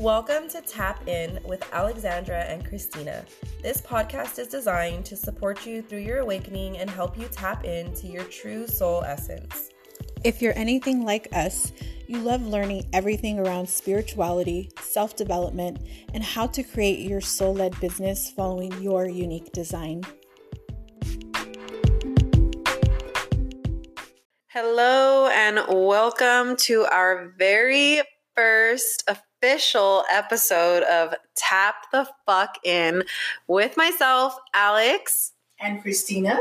Welcome to Tap In with Alexandra and Christina. This podcast is designed to support you through your awakening and help you tap into your true soul essence. If you're anything like us, you love learning everything around spirituality, self development, and how to create your soul led business following your unique design. Hello, and welcome to our very first official episode of Tap the Fuck In with myself, Alex. And Christina.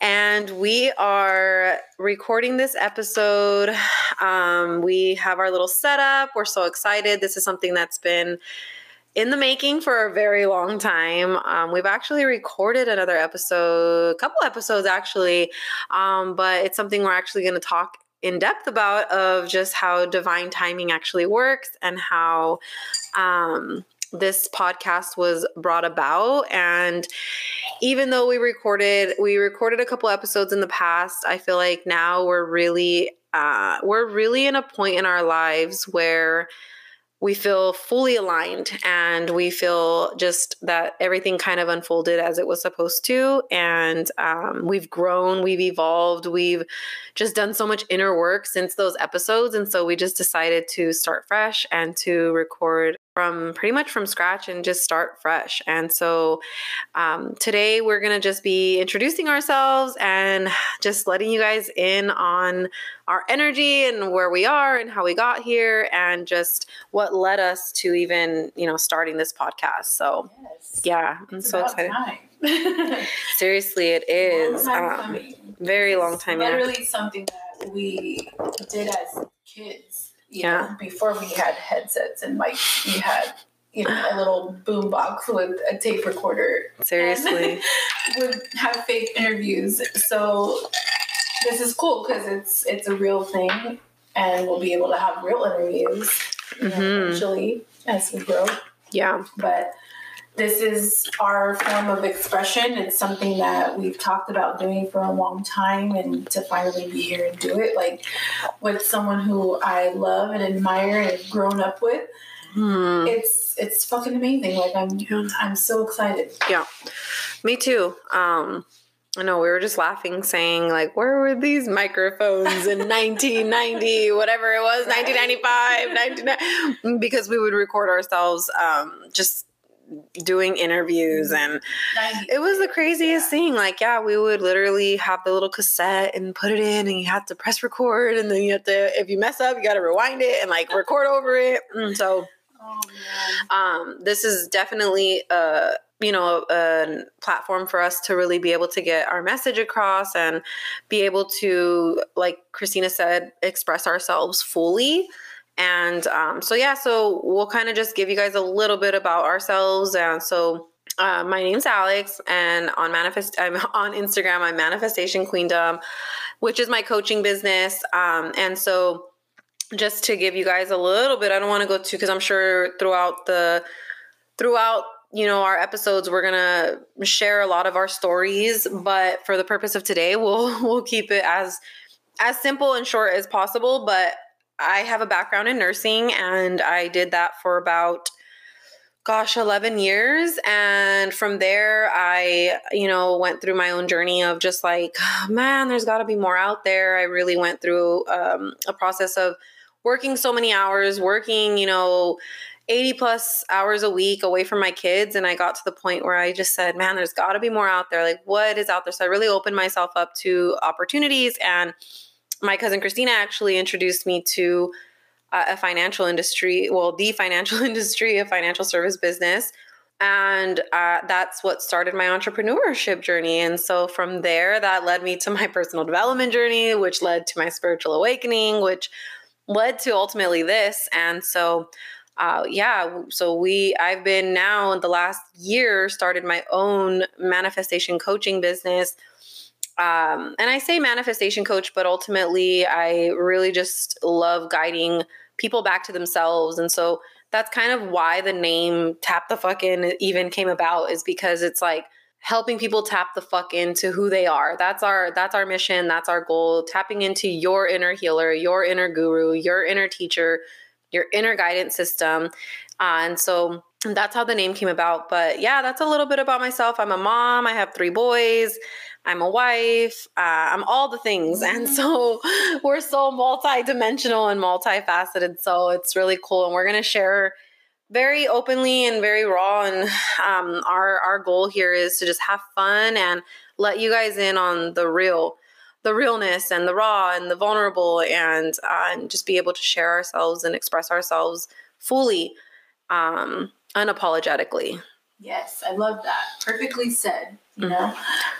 And we are recording this episode. Um, we have our little setup. We're so excited. This is something that's been in the making for a very long time. Um, we've actually recorded another episode, a couple episodes actually, um, but it's something we're actually going to talk in depth about of just how divine timing actually works and how um, this podcast was brought about. And even though we recorded we recorded a couple episodes in the past i feel like now we're really uh, we're really in a point in our lives where we feel fully aligned and we feel just that everything kind of unfolded as it was supposed to. And um, we've grown, we've evolved, we've just done so much inner work since those episodes. And so we just decided to start fresh and to record from pretty much from scratch and just start fresh. And so um, today we're going to just be introducing ourselves and just letting you guys in on our energy and where we are and how we got here and just what led us to even, you know, starting this podcast. So, yes. yeah, I'm it's so excited. Seriously, it is. Um, very long time. Ago. Literally yeah. something that we did as kids yeah. Know, before we had headsets and mics, we had you know a little boom box with a tape recorder. Seriously, would have fake interviews. So this is cool because it's it's a real thing, and we'll be able to have real interviews mm-hmm. eventually as we grow. Yeah, but this is our form of expression. It's something that we've talked about doing for a long time, and to finally be here and do it, like with someone who I love and admire and have grown up with, hmm. it's it's fucking amazing. Like I'm I'm so excited. Yeah, me too. Um, I know we were just laughing, saying like, "Where were these microphones in 1990, whatever it was, 1995, 19, because we would record ourselves um, just doing interviews mm-hmm. and it was the craziest thing like yeah we would literally have the little cassette and put it in and you have to press record and then you have to if you mess up you got to rewind it and like record over it and so oh, um, this is definitely a you know a platform for us to really be able to get our message across and be able to like christina said express ourselves fully and um, so, yeah, so we'll kind of just give you guys a little bit about ourselves. And so, uh, my name's Alex, and on manifest, I'm on Instagram. I'm Manifestation Queendom, which is my coaching business. Um, and so, just to give you guys a little bit, I don't want to go too because I'm sure throughout the throughout you know our episodes we're gonna share a lot of our stories but for the purpose of today we'll we'll keep it as as simple and short as possible but I have a background in nursing and I did that for about gosh 11 years. And from there i you know went through my own journey of just like man there's got to be more out there. I really went through um, a process of working so many hours working you know 80 plus hours a week away from my kids. And i got to the point where i just said man there's got to be more out there. Like what is out there? So i really opened myself up to opportunities and my cousin Christina actually introduced me to uh, a financial industry, well, the financial industry, a financial service business. And uh, that's what started my entrepreneurship journey. And so from there, that led me to my personal development journey, which led to my spiritual awakening, which led to ultimately this. And so, uh, yeah, so we, I've been now in the last year started my own manifestation coaching business um, and I say manifestation coach, but ultimately, I really just love guiding people back to themselves. And so that's kind of why the name Tap the Fuck In even came about, is because it's like helping people tap the fuck into who they are. That's our that's our mission, that's our goal, tapping into your inner healer, your inner guru, your inner teacher, your inner guidance system. Uh, and so that's how the name came about. But yeah, that's a little bit about myself. I'm a mom, I have three boys. I'm a wife. Uh, I'm all the things. And Mm-hmm. so we're so multi-dimensional and multifaceted. So it's really cool. And we're going to share very openly and very raw. And um, our, our goal here is to just have fun and let you guys in on the real, the realness and the raw and the vulnerable and, uh, and just be able to share ourselves and express ourselves fully, um, unapologetically. Yes, I love that. Perfectly said. You know,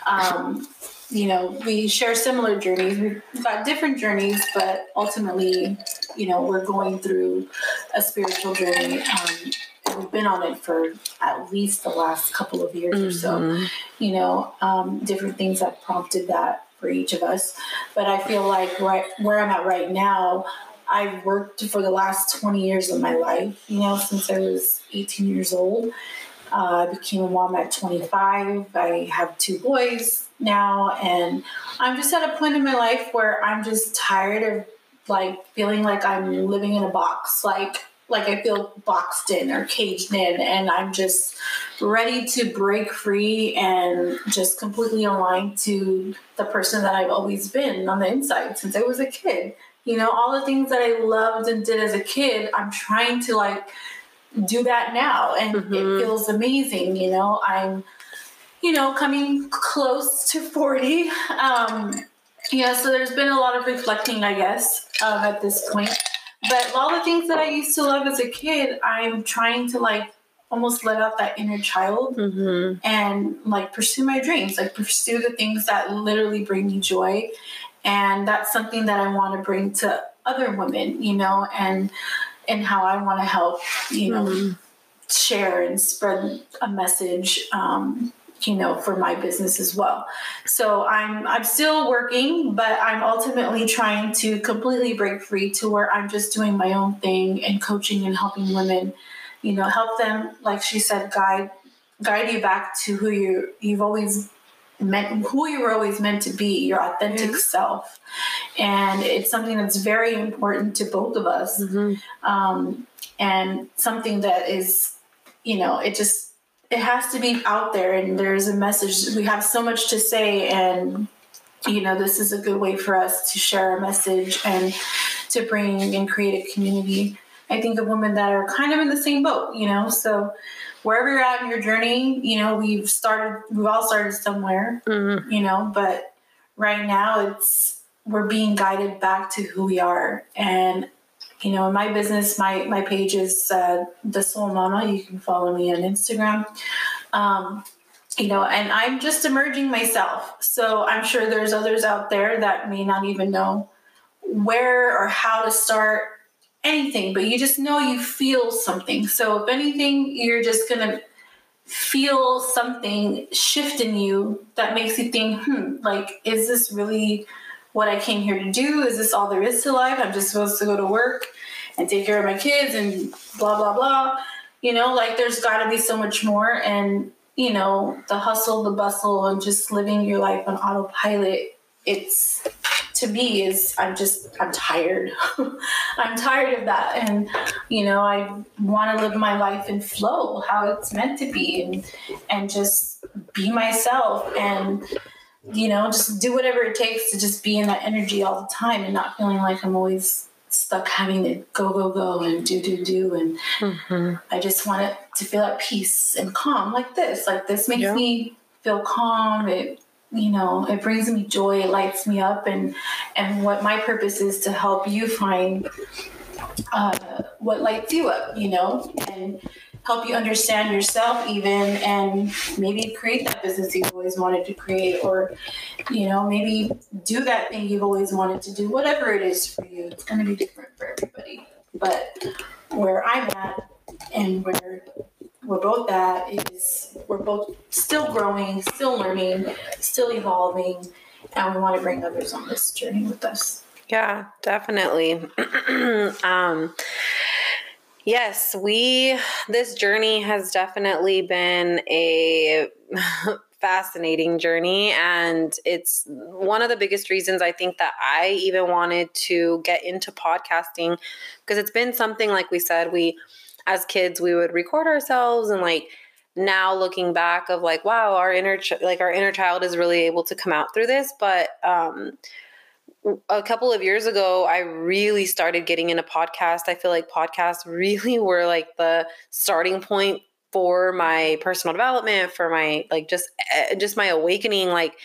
um, you know, we share similar journeys. We've got different journeys, but ultimately, you know, we're going through a spiritual journey. Um, we've been on it for at least the last couple of years or so. Mhm. You know, um, different things have prompted that for each of us. But I feel like right where I'm at right now, I've worked for the last 20 years of my life. You know, since I was 18 years old. Uh, I became a mom at 25. I have two boys now, and I'm just at a point in my life where I'm just tired of like feeling like I'm living in a box, like like I feel boxed in or caged in, and I'm just ready to break free and just completely align to the person that I've always been on the inside since I was a kid. You know, all the things that I loved and did as a kid, I'm trying to like do that now and Mhm. it feels amazing you know i'm you know coming close to 40 um yeah so there's been a lot of reflecting i guess um, at this point but all the things that i used to love as a kid i'm trying to like almost let out that inner child Mhm. and like pursue my dreams like pursue the things that literally bring me joy and that's something that i want to bring to other women you know and and how i want to help you know Mhm. share and spread a message um, you know for my business as well so i'm i'm still working but i'm ultimately trying to completely break free to where i'm just doing my own thing and coaching and helping women you know help them like she said guide guide you back to who you you've always meant who you were always meant to be your authentic Mhm. self and it's something that's very important to both of us Mhm. um, and something that is you know it just it has to be out there and there's a message we have so much to say and you know this is a good way for us to share our message and to bring and create a community i think of women that are kind of in the same boat you know? So wherever you're at in your journey you know we've started we've all started somewhere Mhm. you know? But right now it's we're being guided back to who we are. And you know in my business my my page is uh, the soul mama. You can follow me on instagram. Um, you know and i'm just emerging myself. So i'm sure there's others out there that may not even know where or how to start anything but you just know you feel something so if anything you're just gonna feel something shift in you that makes you think, hmm, like, is this really what I came here to do? Is this all there is to life? I'm just supposed to go to work and take care of my kids and blah, blah, blah. You know, like, there's got to be so much more. And, you know, the hustle, the bustle, and just living your life on autopilot, it's to me is I'm just I'm tired. I'm tired of that and you know I want to live my life in flow how it's meant to be and and just be myself and you know just do whatever it takes to just be in that energy all the time and not feeling like I'm always stuck having to go go go and do do do and Mhm. I just want it to feel at peace and calm like this. Like this makes Yeah. me feel calm. It you know, it brings me joy, it lights me up and and what my purpose is to help you find uh, what lights you up, you know, and help you understand yourself even and maybe create that business you've always wanted to create or you know maybe do that thing you've always wanted to do whatever it is for you. It's going to be different for everybody. But where i'm at and where we're both at is we're both still growing still learning still evolving and we want to bring others on this journey with us Yeah, definitely. um, yes, we, this journey has definitely been a fascinating journey and it's one of the biggest reasons I think that I even wanted to get into podcasting because it's been something like we said we as kids we would record ourselves and like now looking back of like wow our inner ch- like our inner child is really able to come out through this. But um a couple of years ago i really started getting into podcast i feel like podcasts really were like the starting point for my personal development for my like just eh, just my awakening. Like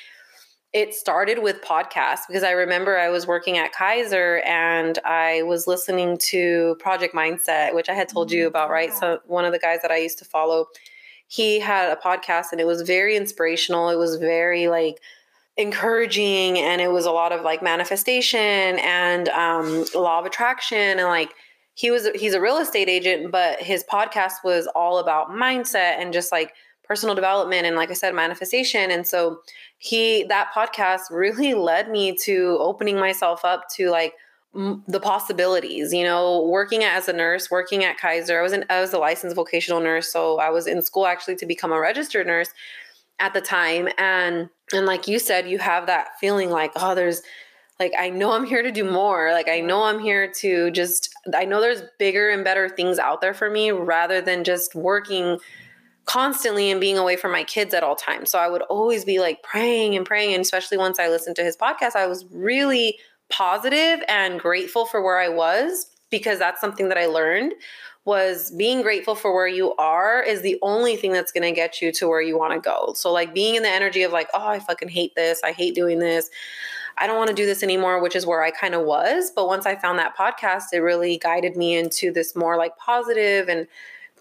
it started with podcasts because i remember i was working at kaiser and i was listening to project mindset which i had told you about right? so one of the guys that i used to follow he had a podcast and it was very inspirational. It was very like encouraging and it was a lot of like manifestation and um, law of attraction and like he was he's a real estate agent but his podcast was all about mindset and just like personal development and like i said manifestation. And so he that podcast really led me to opening myself up to like the possibilities you know working as a nurse working at kaiser. I was an, i was a licensed vocational nurse so i was in school actually to become a registered nurse at the time. And and like you said you have that feeling like oh there's like i know i'm here to do more. Like i know i'm here to just i know there's bigger and better things out there for me rather than just working constantly and being away from my kids at all times so i would always be like praying and praying and especially once i listened to his podcast i was really positive and grateful for where I was because that's something that I learned was being grateful for where you are is the only thing that's going to get you to where you want to go. So like being in the energy of like, oh, I fucking hate this. I hate doing this. I don't want to do this anymore, which is where I kind of was. But once I found that podcast, it really guided me into this more like positive and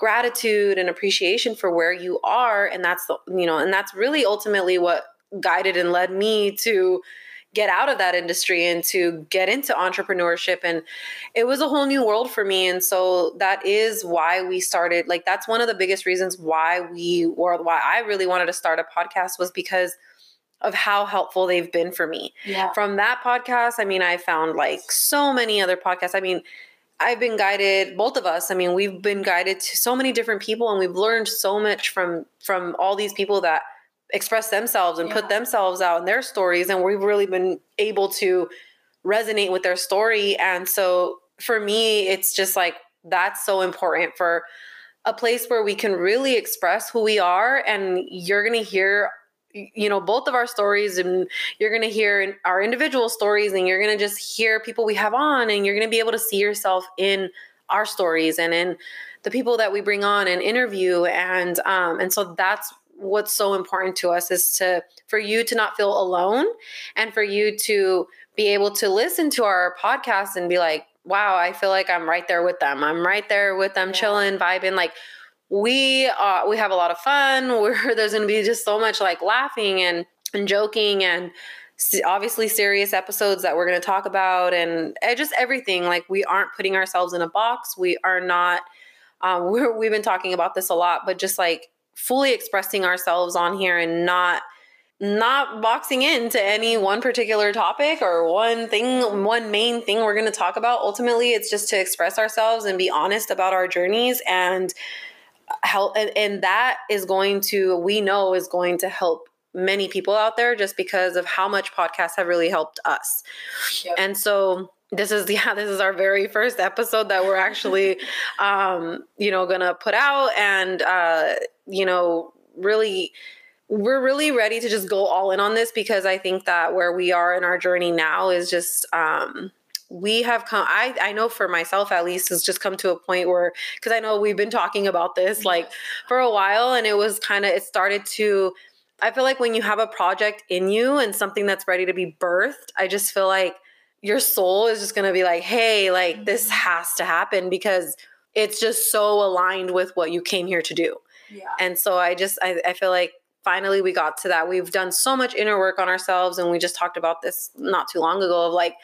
gratitude and appreciation for where you are. And that's the, you know, and that's really ultimately what guided and led me to get out of that industry and to get into entrepreneurship and it was a whole new world for me and so that is why we started like that's one of the biggest reasons why we were why I really wanted to start a podcast was because of how helpful they've been for me. Yeah. From that podcast, I mean, I found like so many other podcasts. I mean, I've been guided, both of us. I mean, we've been guided to so many different people and we've learned so much from from all these people that express themselves and yeah. put themselves out in their stories and we've really been able to resonate with their story and so for me it's just like that's so important for a place where we can really express who we are and you're going to hear you know both of our stories and you're going to hear our individual stories and you're going to just hear people we have on and you're going to be able to see yourself in our stories and in the people that we bring on and interview and um and so that's what's so important to us is to for you to not feel alone and for you to be able to listen to our podcast and be like wow i feel like i'm right there with them i'm right there with them yeah. chilling vibing like we are we have a lot of fun. Where there's gonna be just so much like laughing and and joking and obviously serious episodes that we're going to talk about and just everything. Like we aren't putting ourselves in a box. We are not um, we have been talking about this a lot but just like fully expressing ourselves on here and not not boxing into any one particular topic or one thing one main thing we're going to talk about. Ultimately it's just to express ourselves and be honest about our journeys and help and, and that is going to we know is going to help many people out there just because of how much podcasts have really helped us yep. and so this is yeah this is our very first episode that we're actually um you know gonna put out and uh you know really we're really ready to just go all in on this because i think that where we are in our journey now is just um we have come i i know for myself at least has just come to a point where because i know we've been talking about this like for a while and it was kind of it started to i feel like when you have a project in you and something that's ready to be birthed i just feel like your soul is just going to be like, hey, like this mm-hmm. has to happen because it's just so aligned with what you came here to do. Yeah. And so I just, I, I feel like finally we got to that. We've done so much inner work on ourselves. And we just talked about this not too long ago of like,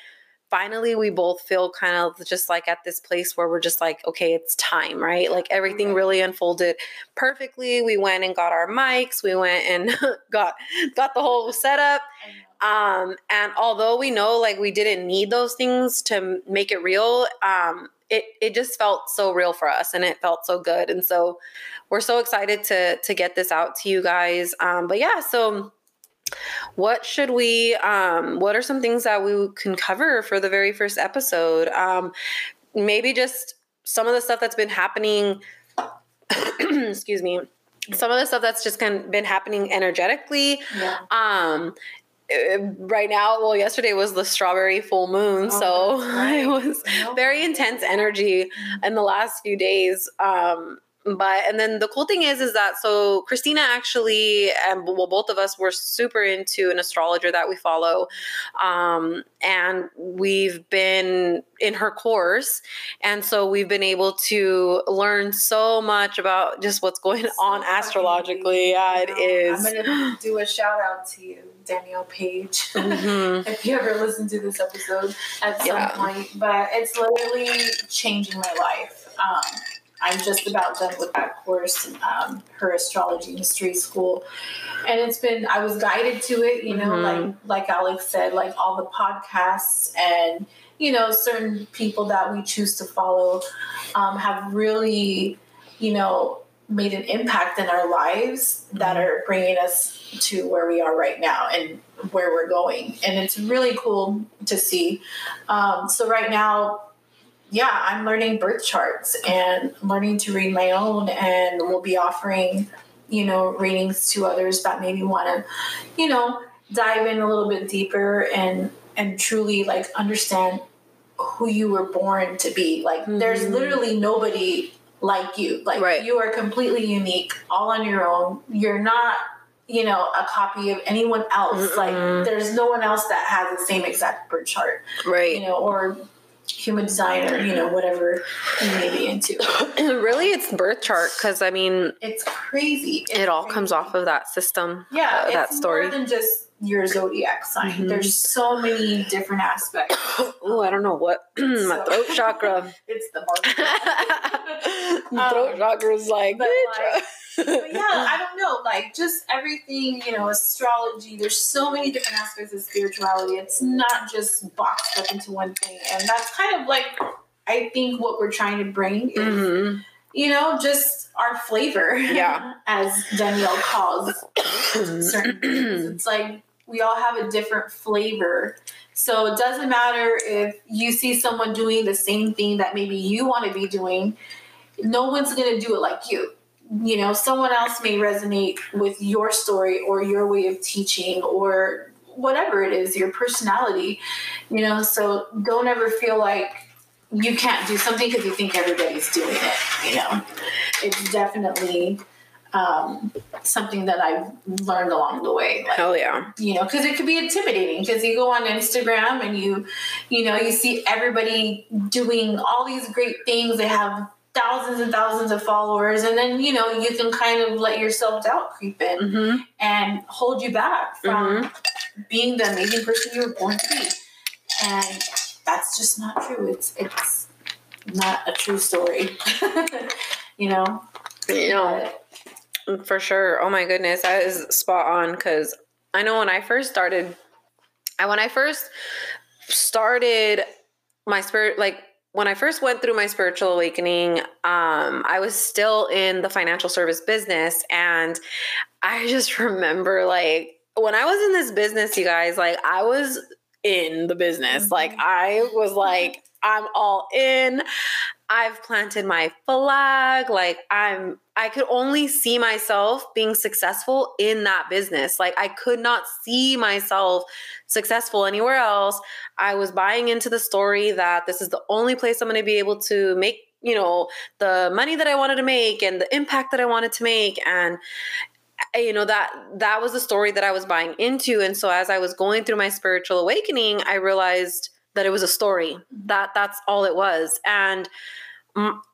finally we both feel kind of just like at this place where we're just like okay it's time right? Like everything really unfolded perfectly. We went and got our mics. We went and got got the whole setup. Um, and although we know like we didn't need those things to make it real, um, it it just felt so real for us and it felt so good. And so we're so excited to to get this out to you guys. Um but yeah so what should we um what are some things that we can cover for the very first episode? Um maybe just some of the stuff that's been happening excuse me some of the stuff that's just kind of been happening energetically. Yeah. um uh, right now well yesterday was the strawberry full moon Oh, so right. it was very intense energy in the last few days. Um but and then the cool thing is is that so christina actually and well both of us were super into an astrologer that we follow um and we've been in her course and so we've been able to learn so much about just what's going So on astrologically yeah it amazing. I'm gonna do a shout out to you, Danielle Page. Mhm. if you ever listen to this episode at some Yeah. point, but it's literally changing my life. Um, I'm just about done with that course, um, her astrology history school, and it's been. I was guided to it, you know, Mhm. like like Alex said, like all the podcasts and you know certain people that we choose to follow um, have really, you know, made an impact in our lives that are bringing us to where we are right now and where we're going. And it's really cool to see. Um, so, right now, yeah, I'm learning birth charts and learning to read my own, and we'll be offering, you know, readings to others that maybe want to, you know, dive in a little bit deeper and and truly like understand who you were born to be. Like, there's Mhm. literally nobody like you. Like, Right. you are completely unique, all on your own. You're not you know, a copy of anyone else. Mm-mm. Like, there's no one else that has the same exact birth chart, right you know, or human design or, you know, whatever you may be into. really it's birth chart because i mean It's crazy. It's it all crazy. comes off of that system yeah, uh, that story more than just your zodiac sign. Mhm. There's so many different aspects. oh i don't know what my throat chakra It's the. My throat Um, is like, but, bitch. but yeah, I don't know, like just everything, you know, astrology, there's so many different aspects of spirituality. It's not just boxed up into one thing. And that's kind of like I think what we're trying to bring is, Mhm. you know, just our flavor. Yeah. As Danielle calls certain things. It's like we all have a different flavor. So it doesn't matter if you see someone doing the same thing that maybe you want to be doing, no one's going to do it like you. You know, someone else may resonate with your story or your way of teaching or whatever it is, your personality. You know, so don't ever feel like you can't do something because you think everybody's doing it. You know, it's definitely um, something that I've learned along the way. Like, Hell yeah. you know because it could be intimidating because you go on instagram and you you know you see everybody doing all these great things. They have thousands and thousands of followers and then you know you can kind of let your self-doubt creep in hmm and hold you back from being the amazing person you were born to be. And that's just not true. It's it's not a true story. You know? You know, for sure. Oh my goodness, that is spot on. Because I know when I first started, I when I first started my spirit, like when I first went through my spiritual awakening, um, I was still in the financial service business, and I just remember like when I was in this business, you guys, like I was in the business, like I was like. I'm all in. I've planted my flag. Like I'm I could only see myself being successful in that business. Like I could not see myself successful anywhere else. I was buying into the story that this is the only place I'm going to be able to make, you know, the money that I wanted to make and the impact that I wanted to make and uh, you know that that was the story that I was buying into and so as I was going through my spiritual awakening, I realized that it was a story. Mm-hmm. That that's all it was. And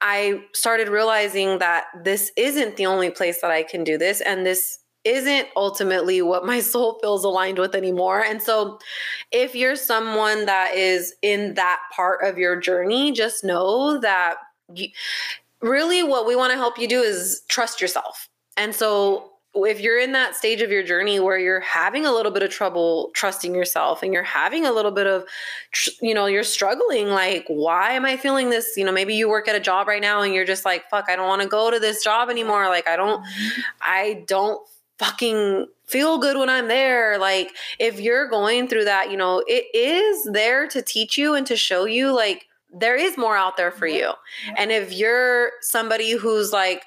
I started realizing that this isn't the only place that I can do this, and this isn't ultimately what my soul feels aligned with anymore. And so, if you're someone that is in that part of your journey, just know that you, really what we want to help you do is trust yourself. And so, if you're in that stage of your journey where you're having a little bit of trouble trusting yourself and you're having a little bit of you know you're struggling like why am i feeling this? You know maybe you work at a job right now and you're just like fuck i don't want to go to this job anymore. Like i don't i don't fucking feel good when i'm there. Like if you're going through that you know it is there to teach you and to show you like there is more out there for you. And if you're somebody who's like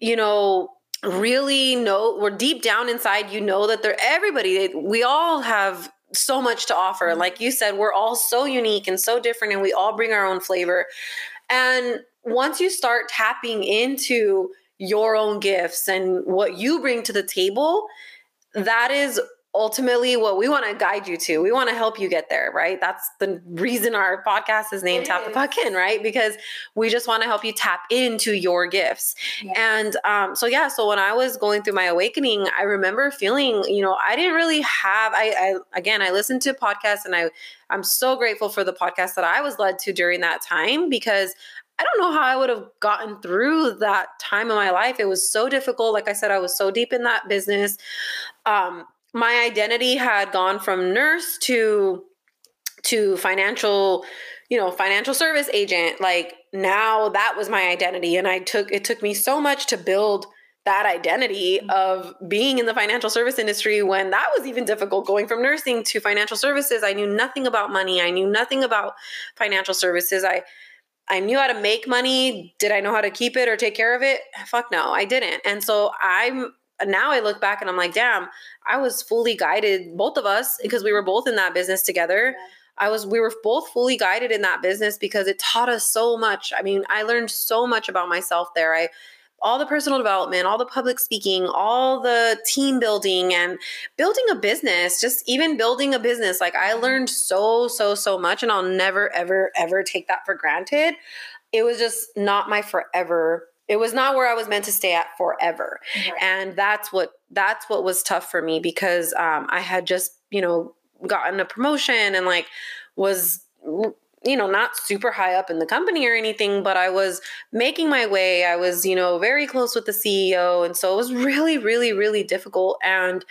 you know really know we're deep down inside you know that they're everybody we all have so much to offer mm-hmm. like you said we're all so unique and so different and we all bring our own flavor and once you start tapping into your own gifts and what you bring to the table that is ultimately what we want to guide you to. We want to help you get there, right? That's the reason our podcast is named it Tap is. the Fuck In, right? Because we just want to help you tap into your gifts. Yeah. And um, so yeah, so when I was going through my awakening, I remember feeling, you know, I didn't really have I, I again I listened to podcasts and I I'm so grateful for the podcast that I was led to during that time because I don't know how I would have gotten through that time of my life. It was so difficult. Like I said, I was so deep in that business. Um, my identity had gone from nurse to to financial you know financial service agent like now that was my identity and i took it took me so much to build that identity mm-hmm. of being in the financial service industry when that was even difficult going from nursing to financial services i knew nothing about money i knew nothing about financial services i I knew how to make money. Did I know how to keep it or take care of it? Fuck no, I didn't. And so I'm now I look back and I'm like, damn, I was fully guided, both of us, because we were both in that business together. Yeah. I was, we were both fully guided in that business because it taught us so much. I mean, I learned so much about myself there. I, all the personal development, all the public speaking, all the team building and building a business, just even building a business. Like I mm-hmm. learned so, so, so much, and I'll never, ever, ever take that for granted. It was just not my forever it was not where I was meant to stay at forever. Right. And that's what that's what was tough for me because um, I had just, you know, gotten a promotion and like was you know not super high up in the company or anything but i was making my way i was you know very close with the ceo and so it was really really really difficult and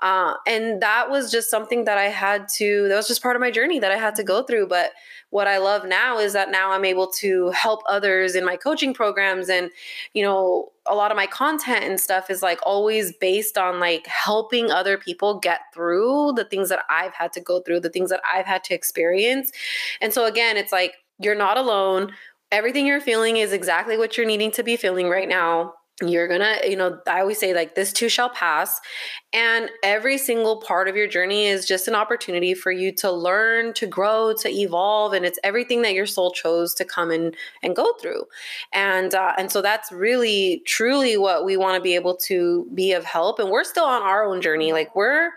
uh, and that was just something that I had to, that was just part of my journey that I had to go through. But what I love now is that now I'm able to help others in my coaching programs. And, you know, a lot of my content and stuff is like always based on like helping other people get through the things that I've had to go through, the things that I've had to experience. And so, again, it's like you're not alone. Everything you're feeling is exactly what you're needing to be feeling right now you're gonna you know i always say like this too shall pass. And every single part of your journey is just an opportunity for you to learn to grow to evolve and it's everything that your soul chose to come and and go through. And uh, and so that's really truly what we want to be able to be of help. And we're still on our own journey. Like we're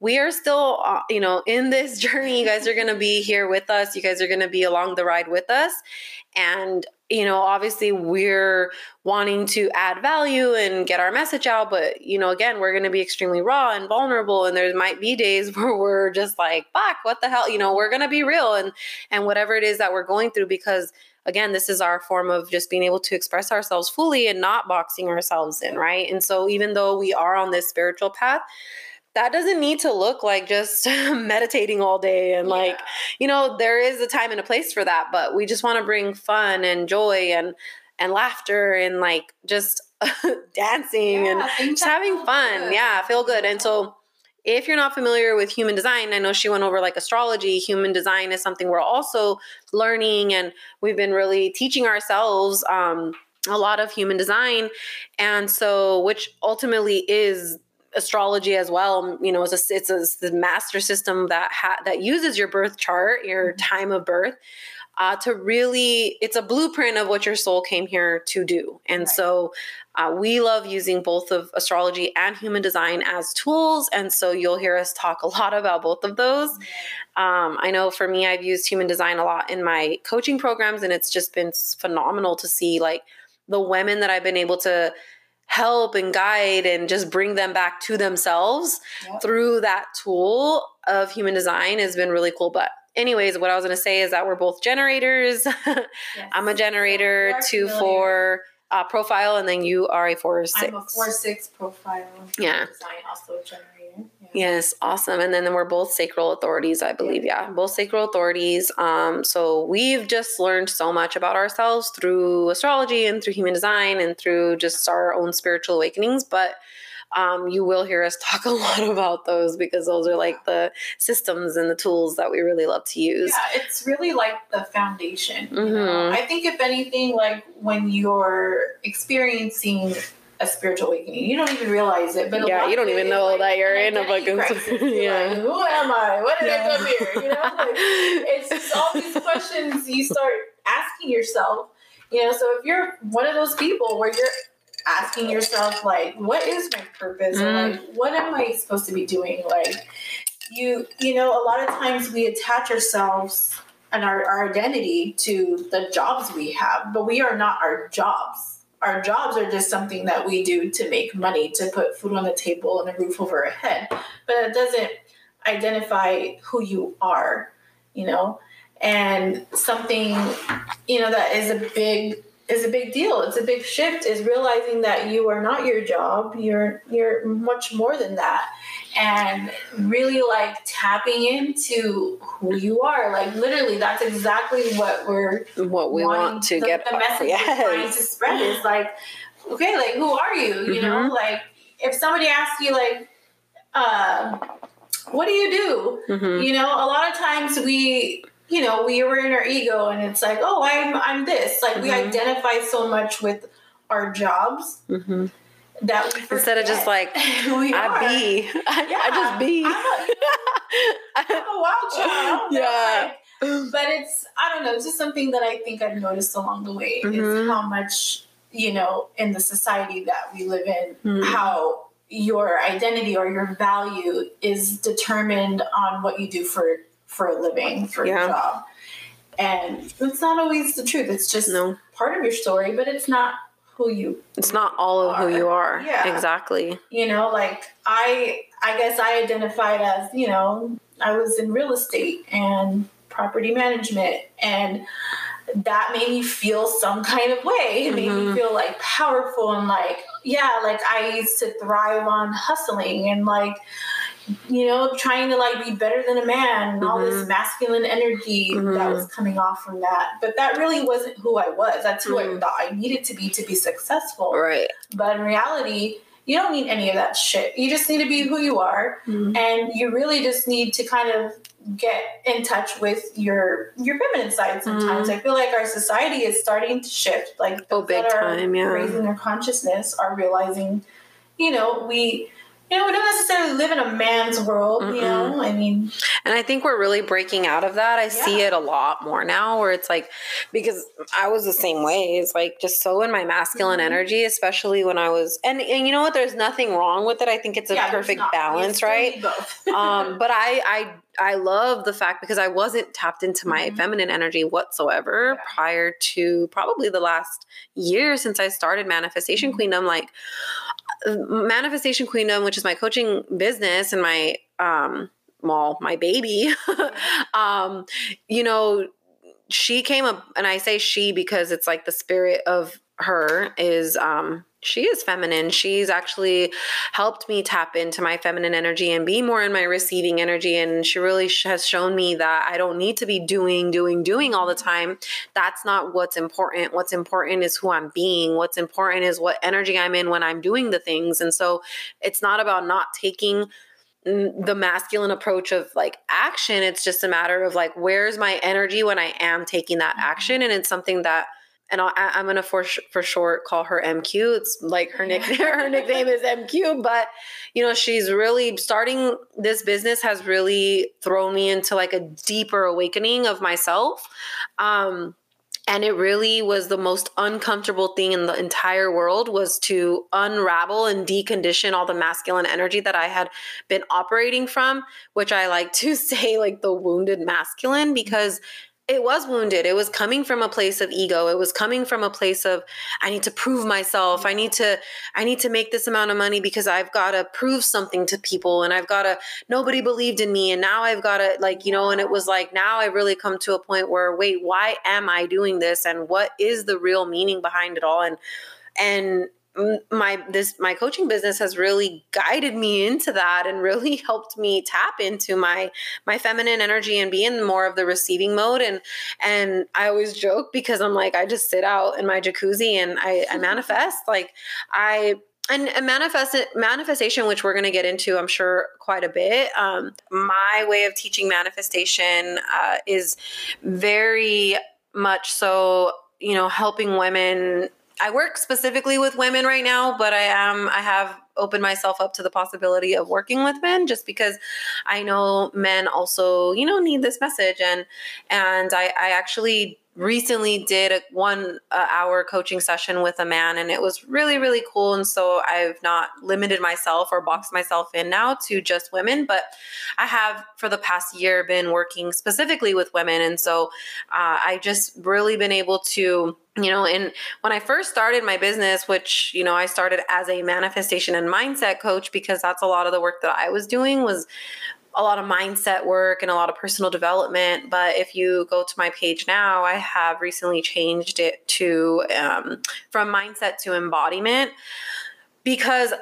we are still uh, you know in this journey. You guys are going to be here with us. You guys are going to be along the ride with us. And you know obviously we're wanting to add value and get our message out but you know again we're going to be extremely raw and vulnerable and there might be days where we're just like fuck what the hell? You know we're going to be real and and whatever it is that we're going through because again this is our form of just being able to express ourselves fully and not boxing ourselves in right? And so even though we are on this spiritual path that doesn't need to look like just meditating all day and like you know there is a time and a place for that but we just want to bring fun and joy and and laughter and like just dancing yeah, and just having fun. good. yeah feel good. And so if you're not familiar with human design i know she went over like astrology. Human design is something we're also learning and we've been really teaching ourselves um, a lot of human design. And so which ultimately is astrology as well you know it's a it's a, it's the master system that ha- that uses your birth chart your mm-hmm. time of birth uh, to really it's a blueprint of what your soul came here to do and right. so uh, we love using both of astrology and human design as tools and so you'll hear us talk a lot about both of those um, i know for me i've used human design a lot in my coaching programs and it's just been phenomenal to see like the women that i've been able to help and guide and just bring them back to themselves yep. through that tool of human design has been really cool. But anyways, what I was going to say is that we're both generators. yes. I'm a generator, so two, four. uh, profile, and then you are a four six. I'm a four six profile. Yeah. Design also generator. Yes, awesome. And then, then we're both sacral authorities, I believe. Yeah, both sacral authorities. Um, so we've just learned so much about ourselves through astrology and through human design and through just our own spiritual awakenings. But um, you will hear us talk a lot about those because those are like the systems and the tools that we really love to use. Yeah, it's really like the foundation. you know? Mhm. I think if anything, like when you're experiencing a spiritual awakening, you don't even realize it. But Yeah, you don't even know like, that you're in a fucking- yeah. like, who am I? What did Yeah. I come here? You know, like, it's just all these questions you start asking yourself. You know, so if you're one of those people where you're asking yourself like, what is my purpose? Or Mm. like, what am I supposed to be doing? Like, you you know, a lot of times we attach ourselves and our, our identity to the jobs we have, but we are not our jobs. Our jobs are just something that we do to make money, to put food on the table and a roof over our head. But it doesn't identify who you are, you know? And something, you know, that is a big is a big deal. It's a big shift is realizing that you are not your job. You're you're much more than that. And really like tapping into who you are. Like literally that's exactly what we're What we want to the, get. the message we're trying to spread is like, okay, like who are you? You know, Mhm. like if somebody asks you like, uh, what do you do? hmm You know, a lot of times we, you know, we were in our ego and it's like, oh, I'm I'm this. Like we Mhm. identify so much with our jobs hmm that we Instead of just like, I be. I, Yeah, I just be. I'm I'm a wild child. Yeah. like, but it's I don't know. It's just something that I think I've noticed along the way Mhm. is how much you know in the society that we live in, Mhm. how your identity or your value is determined on what you do for for a living for Yeah. a job, and it's not always the truth. It's just no, part of your story, but it's not who you it's not all of who you are. Yeah. Exactly. you know like i i guess i identified as you know i was in real estate and property management and that made me feel some kind of way it made me Mhm. feel like powerful and like yeah like i used to thrive on hustling and like you know trying to like be better than a man and all this Mhm. masculine energy that Mhm. was coming off from that but that really wasn't who i was that's who i Mhm. thought i needed to be to be successful Right. but in reality, you don't need any of that shit. You just need to be who you are, Mhm. and you really just need to kind of get in touch with your your feminine side. Sometimes I feel like our society is starting to shift. Like Oh, those big that are time, yeah. raising their consciousness are realizing, you know, we. You know, we don't necessarily live in a man's world, you know? I mean, And I think we're really breaking out of that. I see it a lot more now where it's like, because I was the same way. It's like just so in my masculine Mhm. energy, especially when I was, and, and you know what? There's nothing wrong with it. I think it's a yeah, perfect balance, right? Both. um, but I, I, I love the fact because I wasn't tapped into my Mhm. feminine energy whatsoever Yeah. prior to probably the last year since I started Manifestation Mhm. Queendom. Like Manifestation Queendom, which is my coaching business and my, um, well, my baby, um, you know, she came up, and I say she because it's like the spirit of her is, um, she is feminine. She's actually helped me tap into my feminine energy and be more in my receiving energy. And she really has shown me that I don't need to be doing, doing, doing all the time. That's not what's important. What's important is who I'm being. What's important is what energy I'm in when I'm doing the things. And so it's not about not taking the masculine approach of like action. It's just a matter of like, where's my energy when I am taking that mm-hmm. action? And it's something that and I- I'm gonna for for short call her MQ. It's like her nickname. her nickname is MQ. But you know, she's really starting this business has really thrown me into like a deeper awakening of myself. Um, and it really was the most uncomfortable thing in the entire world was to unravel and decondition all the masculine energy that I had been operating from, which I like to say like the wounded masculine because it was wounded. It was coming from a place of ego. It was coming from a place of I need to prove myself. I need to I need to make this amount of money because I've got to prove something to people and I've got to nobody believed in me and now I've got to like, you know, and it was like now I've really come to a point where wait, why am I doing this and what is the real meaning behind it all and and my this my coaching business has really guided me into that and really helped me tap into my my feminine energy and be in more of the receiving mode. And and I always joke because I'm like I just sit out in my jacuzzi and I, I manifest. Like I and, manifest manifestation which we're going to get into i'm sure quite a bit um, my way of teaching manifestation uh, is very much so you know helping women I work specifically with women right now, but I am I have opened myself up to the possibility of working with men just because I know men also, you know, need this message. And and I, I actually recently did a one hour coaching session with a man and it was really really cool and so i've not limited myself or boxed myself in now to just women but i have for the past year been working specifically with women and so uh, i just really been able to you know and when i first started my business which you know i started as a manifestation and mindset coach because that's a lot of the work that i was doing was a lot of mindset work and a lot of personal development. But if you go to my page now, I have recently changed it to um, from mindset to embodiment because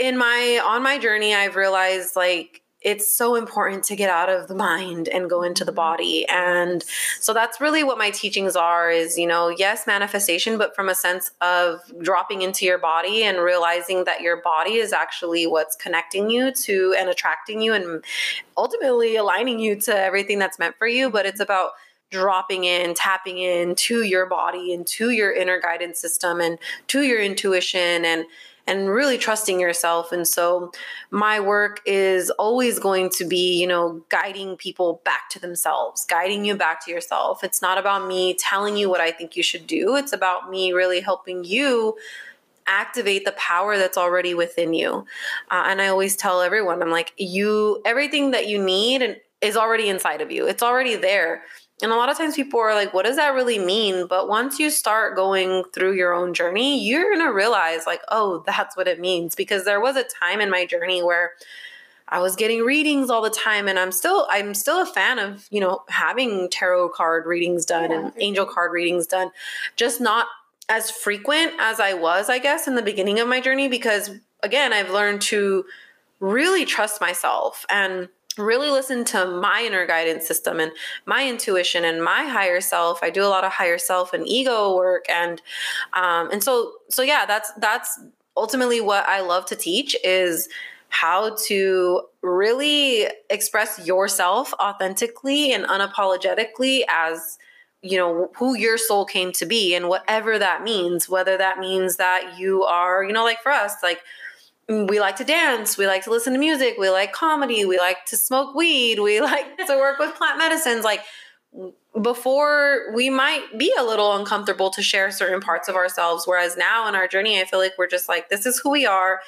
in my on my journey, I've realized like it's so important to get out of the mind and go into the mm-hmm. body. And so that's really what my teachings are is you know yes manifestation but from a sense of dropping into your body and realizing that your body is actually what's connecting you to and attracting you and ultimately aligning you to everything that's meant for you. But it's about dropping in, tapping in to your body and to your inner guidance system and to your intuition and and really trusting yourself. And so my work is always going to be, you know, guiding people back to themselves, guiding you back to yourself. It's not about me telling you what I think you should do. It's about me really helping you activate the power that's already within you. Uh, and I always tell everyone, I'm like, you, everything that you need is already inside of you. It's already there. And a lot of times people are like, what does that really mean? But once you start going through your own journey, you're going to realize, like, oh, that's what it means. Because there was a time in my journey where I was getting readings all the time and I'm still I'm still a fan of, you know, having tarot card readings done yeah. and angel card readings done. Just not as frequent as I was, I guess, in the beginning of my journey because again, I've learned to really trust myself and really listen to my inner guidance system and my intuition and my higher self. I do a lot of higher self and ego work and um and so so yeah that's that's ultimately what i love to teach is how to really express yourself authentically and unapologetically as you know who your soul came to be and whatever that means whether that means that you are you know like for us like we like to dance, we like to listen to music, we like comedy, we like to smoke weed, we like to work with plant medicines. Like before, we might be a little uncomfortable to share certain parts of ourselves. Whereas now in our journey, I feel like we're just like, this is who we are,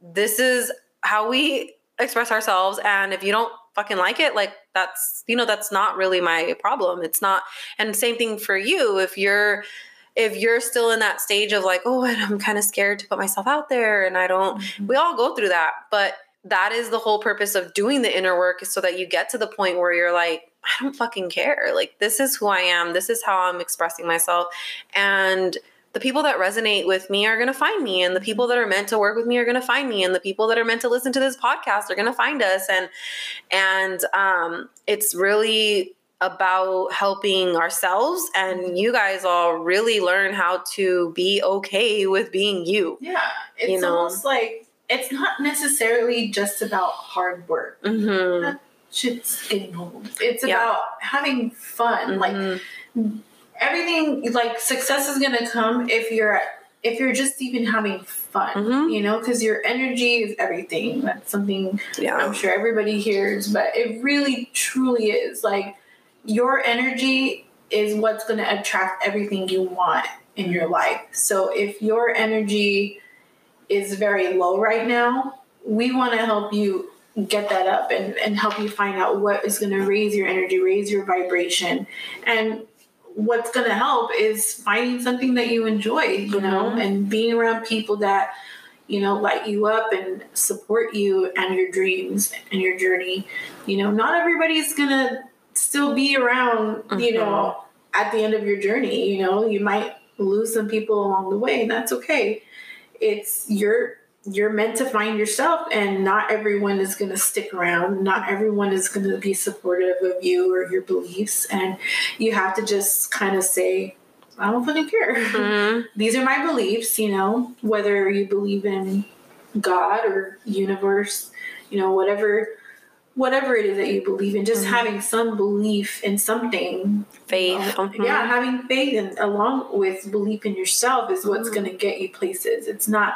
this is how we express ourselves. And if you don't fucking like it, like that's, you know, that's not really my problem. It's not, and same thing for you. If you're, if you're still in that stage of like, oh, and I'm kind of scared to put myself out there and I don't, mm-hmm. we all go through that. But that is the whole purpose of doing the inner work is so that you get to the point where you're like, I don't fucking care. Like, this is who I am. This is how I'm expressing myself. And the people that resonate with me are going to find me and the people that are meant to work with me are going to find me and the people that are meant to listen to this podcast are going to find us and and um it's really about helping ourselves and you guys all really learn how to be okay with being you. Yeah. It's you know? almost like it's not necessarily just about hard work. Mm-hmm. That shit's getting old. It's yeah. about having fun. Mm-hmm. Like everything like success is gonna come if you're if you're just even having fun, mm-hmm. you know, because your energy is everything. That's something yeah. I'm sure everybody hears, but it really truly is. Like your energy is what's going to attract everything you want in your life. So if your energy is very low right now, we want to help you get that up and, and help you find out what is going to raise your energy, raise your vibration. And what's going to help is finding something that you enjoy, you know, mm-hmm. and being around people that, you know, light you up and support you and your dreams and your journey. You know, not everybody's going to still be around, mm-hmm. you know, at the end of your journey. You know, you might lose some people along the way, and that's okay. It's you're you're meant to find yourself and not everyone is going to stick around not everyone is going to be supportive of you or your beliefs and you have to just kind of say i don't fucking care Mm-hmm. these are my beliefs you know whether you believe in god or universe you know whatever whatever it is that you believe in just Mhm. having some belief in something Faith. uh, mhm. yeah having faith and along with belief in yourself is what's Mhm. going to get you places it's not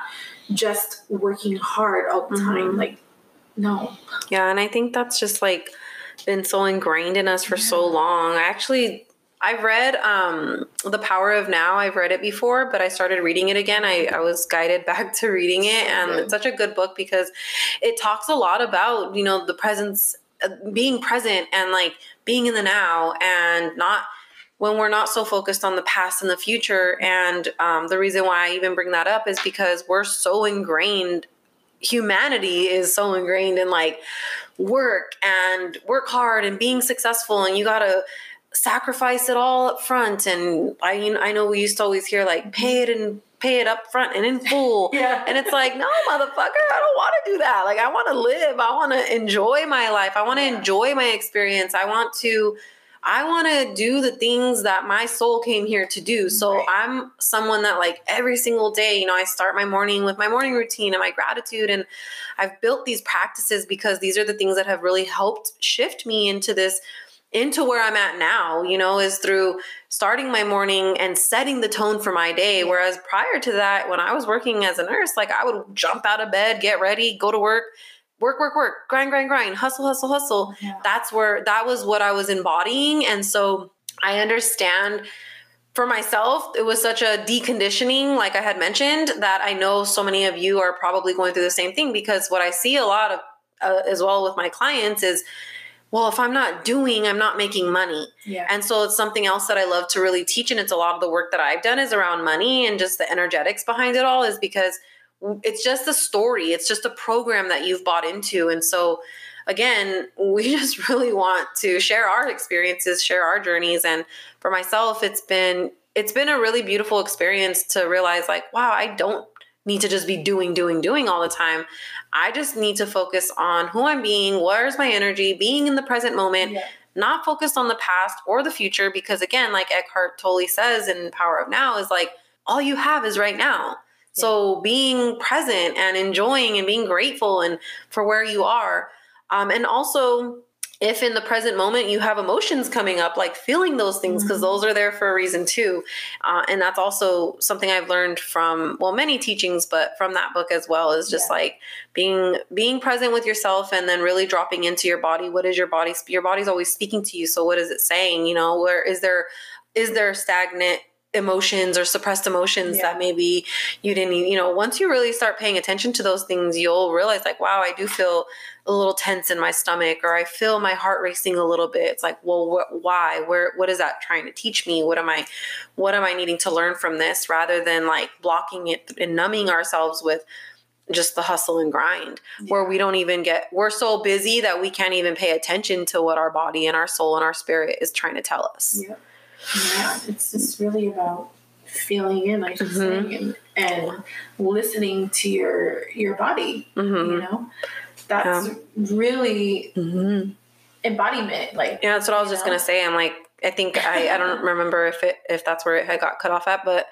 just working hard all the time Mhm. like no Yeah, and I think that's just like been so ingrained in us for so long. I actually I've read um The Power of Now. I've read it before, but I started reading it again. I, I was guided back to reading it and it's such a good book because it talks a lot about, you know, the presence uh, being present and like being in the now and not when we're not so focused on the past and the future. And um, the reason why I even bring that up is because we're so ingrained humanity is so ingrained in like work and work hard and being successful and you gotta sacrifice it all up front and i mean i know we used to always hear like pay it and pay it up front and in full yeah and it's like, no, motherfucker, I don't want to do that. Like, I want to live. I want to enjoy my life. I want to Yeah. enjoy my experience. I want to, I want to do the things that my soul came here to do. So Right. I'm someone that, like, every single day, you know, I start my morning with my morning routine and my gratitude. And I've built these practices because these are the things that have really helped shift me into this into where I'm at now, you know, is through starting my morning and setting the tone for my day. Whereas prior to that, when I was working as a nurse, like I would jump out of bed, get ready, go to work, work, work, work, grind, grind, grind, hustle, hustle, hustle. Yeah. That's where that was what I was embodying. And so I understand for myself, it was such a deconditioning, like I had mentioned, that I know so many of you are probably going through the same thing because what I see a lot of uh, as well with my clients is well, if I'm not doing, I'm not making money. yeah And so it's something else that I love to really teach. And it's a lot of the work that I've done is around money and just the energetics behind it all is because it's just a story. It's just a program that you've bought into. And so again, we just really want to share our experiences, share our journeys. And for myself, it's been it's been a really beautiful experience to realize like, wow, I don't need to just be doing, doing, doing all the time. I just need to focus on who I'm being, where's my energy, being in the present moment, yeah. not focused on the past or the future because again like eckhart tolle says in power of now is like all you have is right now. So being present and enjoying and being grateful and for where you are um, and also if in the present moment you have emotions coming up like feeling those things because Mhm. those are there for a reason too uh, and that's also something i've learned from well many teachings but from that book as well is just Yeah. like being being present with yourself and then really dropping into your body what is your body your body's always speaking to you so what is it saying you know where is there is there stagnant emotions or suppressed emotions Yeah. that maybe you didn't you know once you really start paying attention to those things you'll realize like wow i do feel a little tense in my stomach or i feel my heart racing a little bit. It's like well wh- why? Where what is that trying to teach me? What am i what am i needing to learn from this? Rather than like blocking it and numbing ourselves with just the hustle and grind where we don't even get we're so busy that we can't even pay attention to what our body and our soul and our spirit is trying to tell us. Yeah yeah it's just really about feeling in like you're Mhm. saying and, and listening to your your body hmm you know that's really hmm embodiment like Yeah, that's what I was just know? gonna say. I'm like, I think I, I don't remember if it if that's where it had got cut off at, but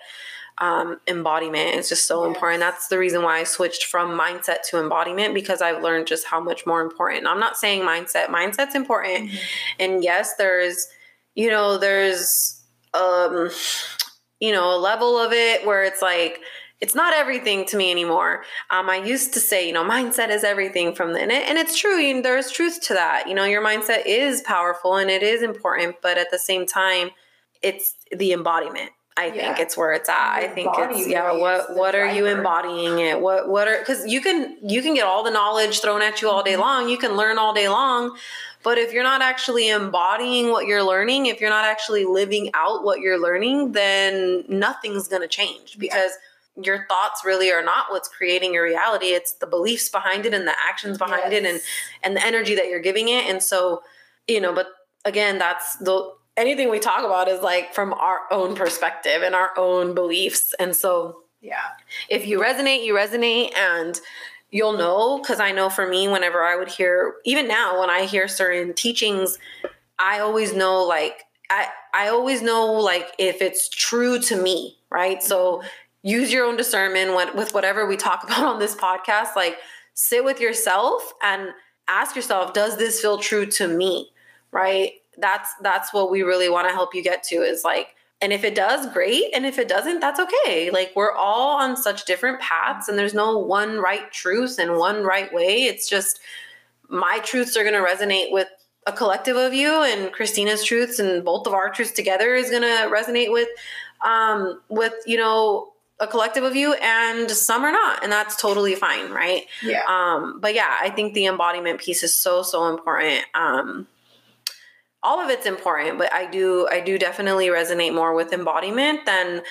um, embodiment is just so Yes. important. That's the reason why I switched from mindset to embodiment because I've learned just how much more important. I'm not saying mindset. Mindset's important, Mhm. and yes, there's you know there's um you know a level of it where it's like it's not everything to me anymore. Um, I used to say, you know, mindset is everything from the, and, it, and it's true. You know, there's truth to that. You know, your mindset is powerful and it is important, but at the same time, it's the embodiment. I think Yeah. it's where it's at. I think it's yeah. What what are you embodying it? What what are because you can you can get all the knowledge thrown at you all day Mhm. long. You can learn all day long, but if you're not actually embodying what you're learning, if you're not actually living out what you're learning, then nothing's gonna change Yeah. because your thoughts really are not what's creating your reality. It's the beliefs behind it and the actions behind it and and the energy that you're giving it. And so, you know, but again, that's the anything we talk about is like from our own perspective and our own beliefs. And so Yeah. if you resonate, you resonate and you'll know because I know for me whenever I would hear even now when I hear certain teachings, I always know like I I always know like if it's true to me, right? So mm-hmm. use your own discernment when, with whatever we talk about on this podcast, like sit with yourself and ask yourself, does this feel true to me? Right? That's that's what we really want to help you get to is like and if it does, great. And if it doesn't, that's okay. Like we're all on such different paths and there's no one right truth and one right way. It's just my truths are going to resonate with a collective of you and Christina's truths and both of our truths together is going to resonate with um with you know a collective of you and some are not and that's totally fine, right? Yeah. Um, but yeah, I think the embodiment piece is so so important. Um, all of it's important, but I do I do definitely resonate more with embodiment than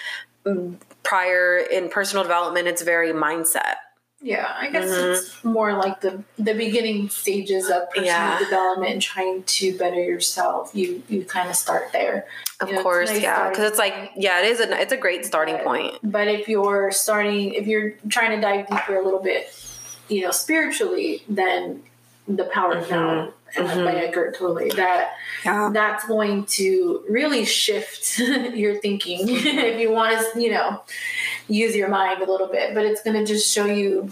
prior in personal development. It's very mindset. Yeah, I guess Mhm. it's more like the the beginning stages of personal Yeah. development and trying to better yourself. You you kind of start there. Of You know, course, nice yeah, because it's like yeah, it is a it's a great starting Right. point. But if you're starting, if you're trying to dive deeper a little bit, you know, spiritually, then the power of now Mhm. by Eckhart Tolle that Yeah, that's going to really shift your thinking if you want to, you know, use your mind a little bit. But it's going to just show you,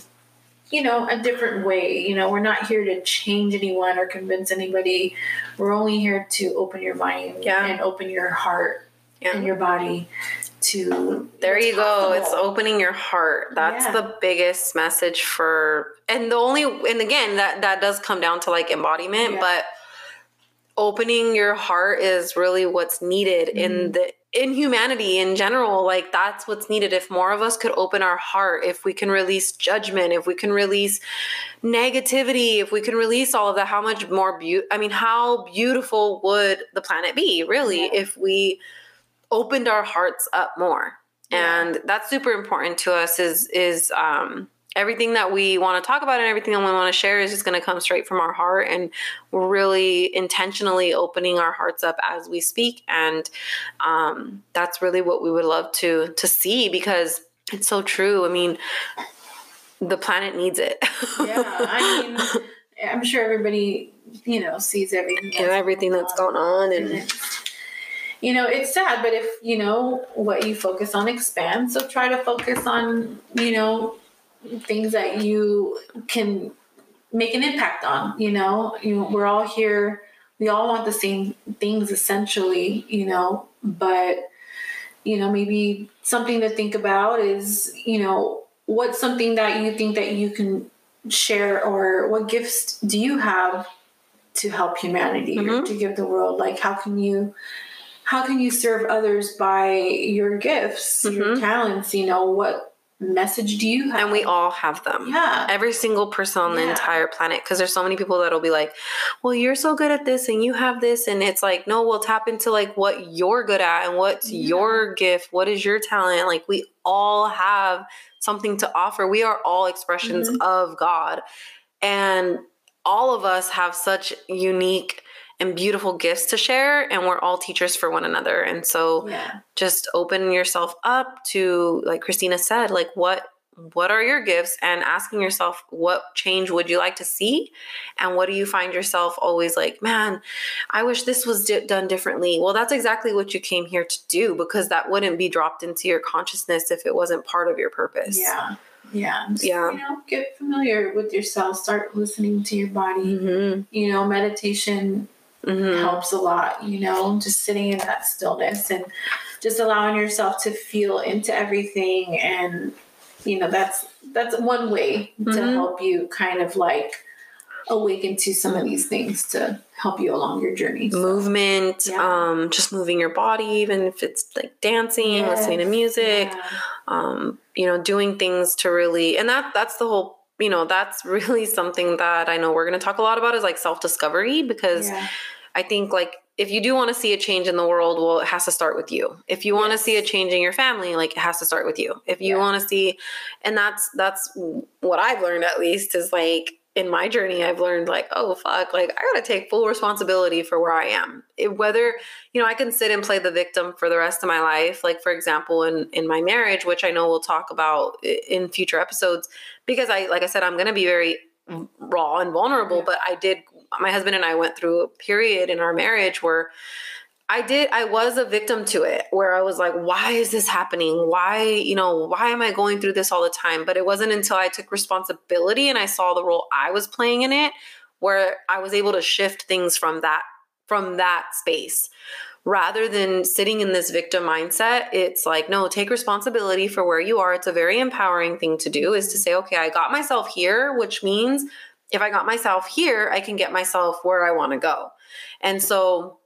you know, a different way. You know, we're not here to change anyone or convince anybody. We're only here to open your mind Yeah. and open your heart yeah. and your body to. There you go. It's opening your heart. That's Yeah. the biggest message for and the only and again that that does come down to like embodiment, Yeah. but opening your heart is really what's needed in Mm-hmm. the in humanity in general. Like that's what's needed. If more of us could open our heart, if we can release judgment, if we can release negativity, if we can release all of that, how much more beautiful I mean, how beautiful would the planet be, really, Yeah. if we opened our hearts up more. Yeah. and that's super important to us is is um everything that we want to talk about and everything that we want to share is just going to come straight from our heart. And we're really intentionally opening our hearts up as we speak. And um, that's really what we would love to to see because it's so true. I mean the planet needs it. Yeah, I mean, I'm sure everybody, you know, sees everything. and everything that's going on And and you know, it's sad, but if, you know, what you focus on expands, so try to focus on, you know, things that you can make an impact on, you know, you we're all here, we all want the same things essentially, you know, but you know, maybe something to think about is, you know, what's something that you think that you can share or what gifts do you have to help humanity or Mhm. to give the world? Like how can you how can you serve others by your gifts your Mhm. talents you know what message do you have and we all have them yeah every single person on the Yeah. entire planet because there's so many people that'll be like well you're so good at this and you have this and it's like no we'll tap into like what you're good at and what's Yeah. your gift what is your talent like we all have something to offer we are all expressions Mm-hmm. of god and all of us have such unique and beautiful gifts to share and we're all teachers for one another. And so yeah. just open yourself up to like christina said like what what are your gifts? And asking yourself what change would you like to see? And what do you find yourself always like man i wish this was di- done differently. Well that's exactly what you came here to do because that wouldn't be dropped into your consciousness if it wasn't part of your purpose. Yeah. Yeah. Just, Yeah. you know get familiar with yourself. Start listening to your body. Mm-hmm. you know meditation Mm-hmm. helps a lot, you know, just sitting in that stillness and just allowing yourself to feel into everything and you know that's that's one way to Mhm. help you kind of like awaken to some of these things to help you along your journey. So, movement Yeah. um just moving your body even if it's like dancing listening to music yeah. um, you know, doing things to really, and that that's the whole, you know, that's really something that I know we're going to talk a lot about is like self discovery because Yeah. I think like if you do want to see a change in the world, well, it has to start with you. If you want to see a change in your family, like it has to start with you. If you Yeah. want to see, and that's that's what I've learned at least is like in my journey I've learned like, oh fuck, like I got to take full responsibility for where I am. It, whether, you know, I can sit and play the victim for the rest of my life, like for example in in my marriage, which I know we'll talk about in future episodes because I like I said I'm to be very raw and vulnerable, yeah. but I did my husband and I went through a period in our marriage where I did, I was a victim to it where I was like, why is this happening? Why, you know, why am I going through this all the time? But it wasn't until I took responsibility and I saw the role I was playing in it where I was able to shift things from that, from that space. Rather than sitting in this victim mindset, it's like, no, take responsibility for where you are. It's a very empowering thing to do is to say, okay, I got myself here, which means if I got myself here, I can get myself where I want to go. And so,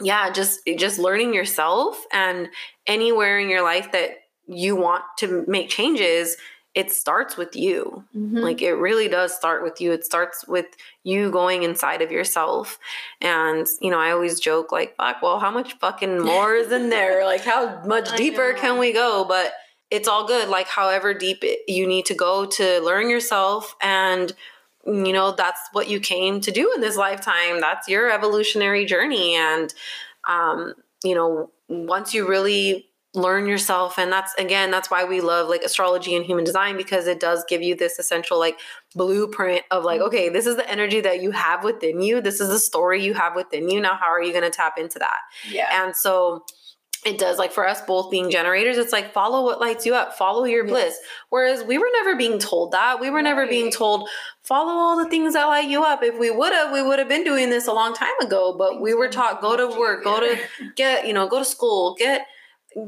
yeah just just learning yourself and anywhere in your life that you want to make changes it starts with you. Mm-hmm. like it really does start with you. It starts with you going inside of yourself. And you know i always joke like fuck well how much fucking more is in there? Like how much deeper can we go? But it's all good. Like however deep it, you need to go to learn yourself and you know that's what you came to do in this lifetime. That's your evolutionary journey. And um, you know once you really learn yourself and that's again that's why we love like astrology and human design because it does give you this essential like blueprint of like okay this is the energy that you have within you. This is the story you have within you. Now how are you going to tap into that? Yeah. And so it does like for us both being generators it's like follow what lights you up follow your yes. bliss. Whereas we were never being told that. We were right. never being told follow all the things that light you up. If we would have we would have been doing this a long time ago but we were taught go to work go to get you know go to school get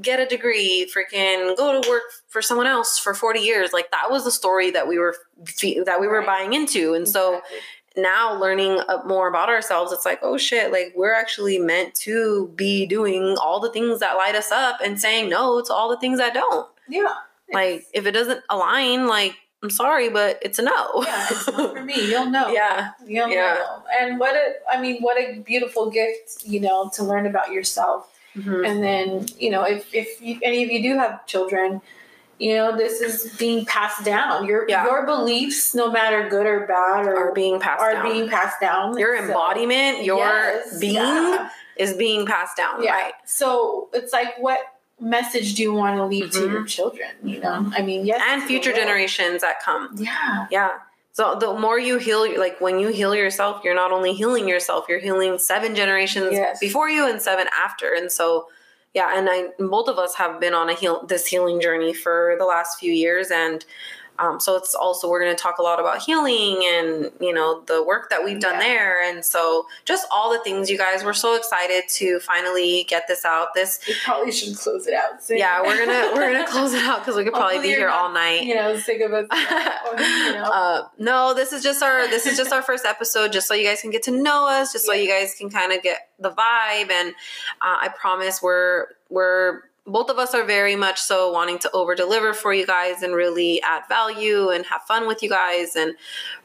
get a degree freaking go to work for someone else for 40 years. Like that was the story that we were that we were right. buying into. And so now learning more about ourselves it's like oh shit like we're actually meant to be doing all the things that light us up and saying no to all the things that don't. Yeah. Like if it doesn't align like i'm sorry but it's a no. Yeah it's not for me. You'll know. Yeah. You'll yeah. know. And what a i mean what a beautiful gift you know to learn about yourself. Mm-hmm. and then you know if if you, any of you do have children you know this is being passed down your yeah. your beliefs no matter good or bad or are being passed are down. being passed down your so, embodiment your yes, being yeah. is being passed down yeah. right so it's like what message do you want to leave mm-hmm. to your children you know i mean yes and future generations that come yeah yeah so the more you heal like when you heal yourself you're not only healing yourself you're healing seven generations yes. before you and seven after and so yeah, and I both of us have been on a heal this healing journey for the last few years, and um, so it's also we're going to talk a lot about healing and you know the work that we've done yeah. there, and so just all the things you guys. We're so excited to finally get this out. This we probably should close it out. Soon. Yeah, we're gonna we're gonna close it out because we could probably be here not, all night. You know, sick of us. Or, you know. uh, no, this is just our this is just our first episode, just so you guys can get to know us, just so you guys can kind of get the vibe. And uh, I promise we're we're both of us are very much so wanting to over deliver for you guys and really add value and have fun with you guys and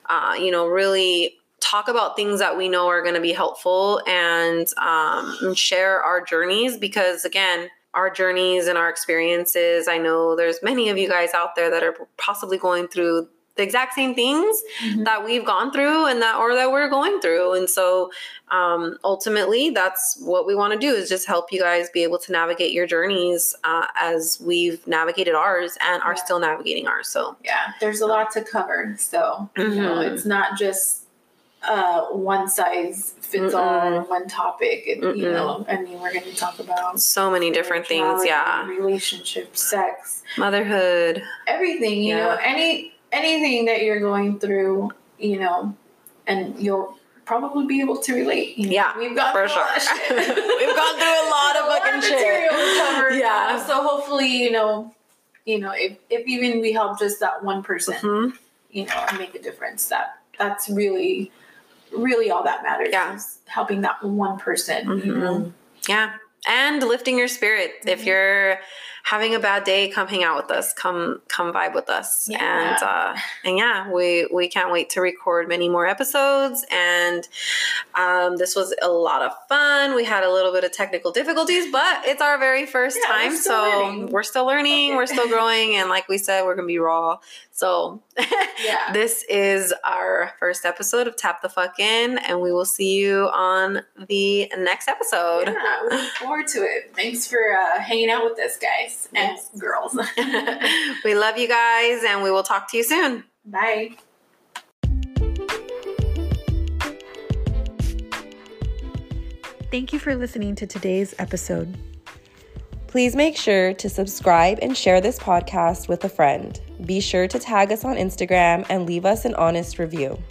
uh, you know really talk about things that we know are going to be helpful and, um, and share our journeys because again our journeys and our experiences i know there's many of you guys out there that are possibly going through the exact same things mm-hmm. that we've gone through and that or that we're going through and so um, ultimately that's what we want to do is just help you guys be able to navigate your journeys uh, as we've navigated ours and are still navigating ours so yeah there's a lot to cover so mm-hmm. you know mm-hmm. it's not just uh, one size fits Mm-mm. all one topic it, you know i mean we're going to talk about so many different things yeah relationships sex motherhood everything you yeah. know any anything that you're going through, you know, and you'll probably be able to relate. You know? Yeah, we've gone for sure. we've gone through a lot of fucking shit. Covered, yeah. So hopefully, you know, you know, if if even we help just that one person, mm-hmm. you know, make a difference, that that's really, really all that matters. Yeah, helping that one person. Mm-hmm. You know? Yeah, and lifting your spirit. Mm-hmm. If you're having a bad day, come hang out with us. Come come vibe with us. Yeah. And uh, and yeah, we we can't wait to record many more episodes. And um, this was a lot of fun. We had a little bit of technical difficulties, but it's our very first Yeah, we're time, so learning. we're still learning. We're still growing, and like we said, we're gonna be raw. So Yeah. this is our first episode of Tap the Fuck In, and we will see you on the next episode. Yeah, look forward to it. Thanks for uh, hanging out with us, guys and Yes. girls. we love you guys, and we will talk to you soon. Bye. Thank you for listening to today's episode. Please make sure to subscribe and share this podcast with a friend. Be sure to tag us on Instagram and leave us an honest review.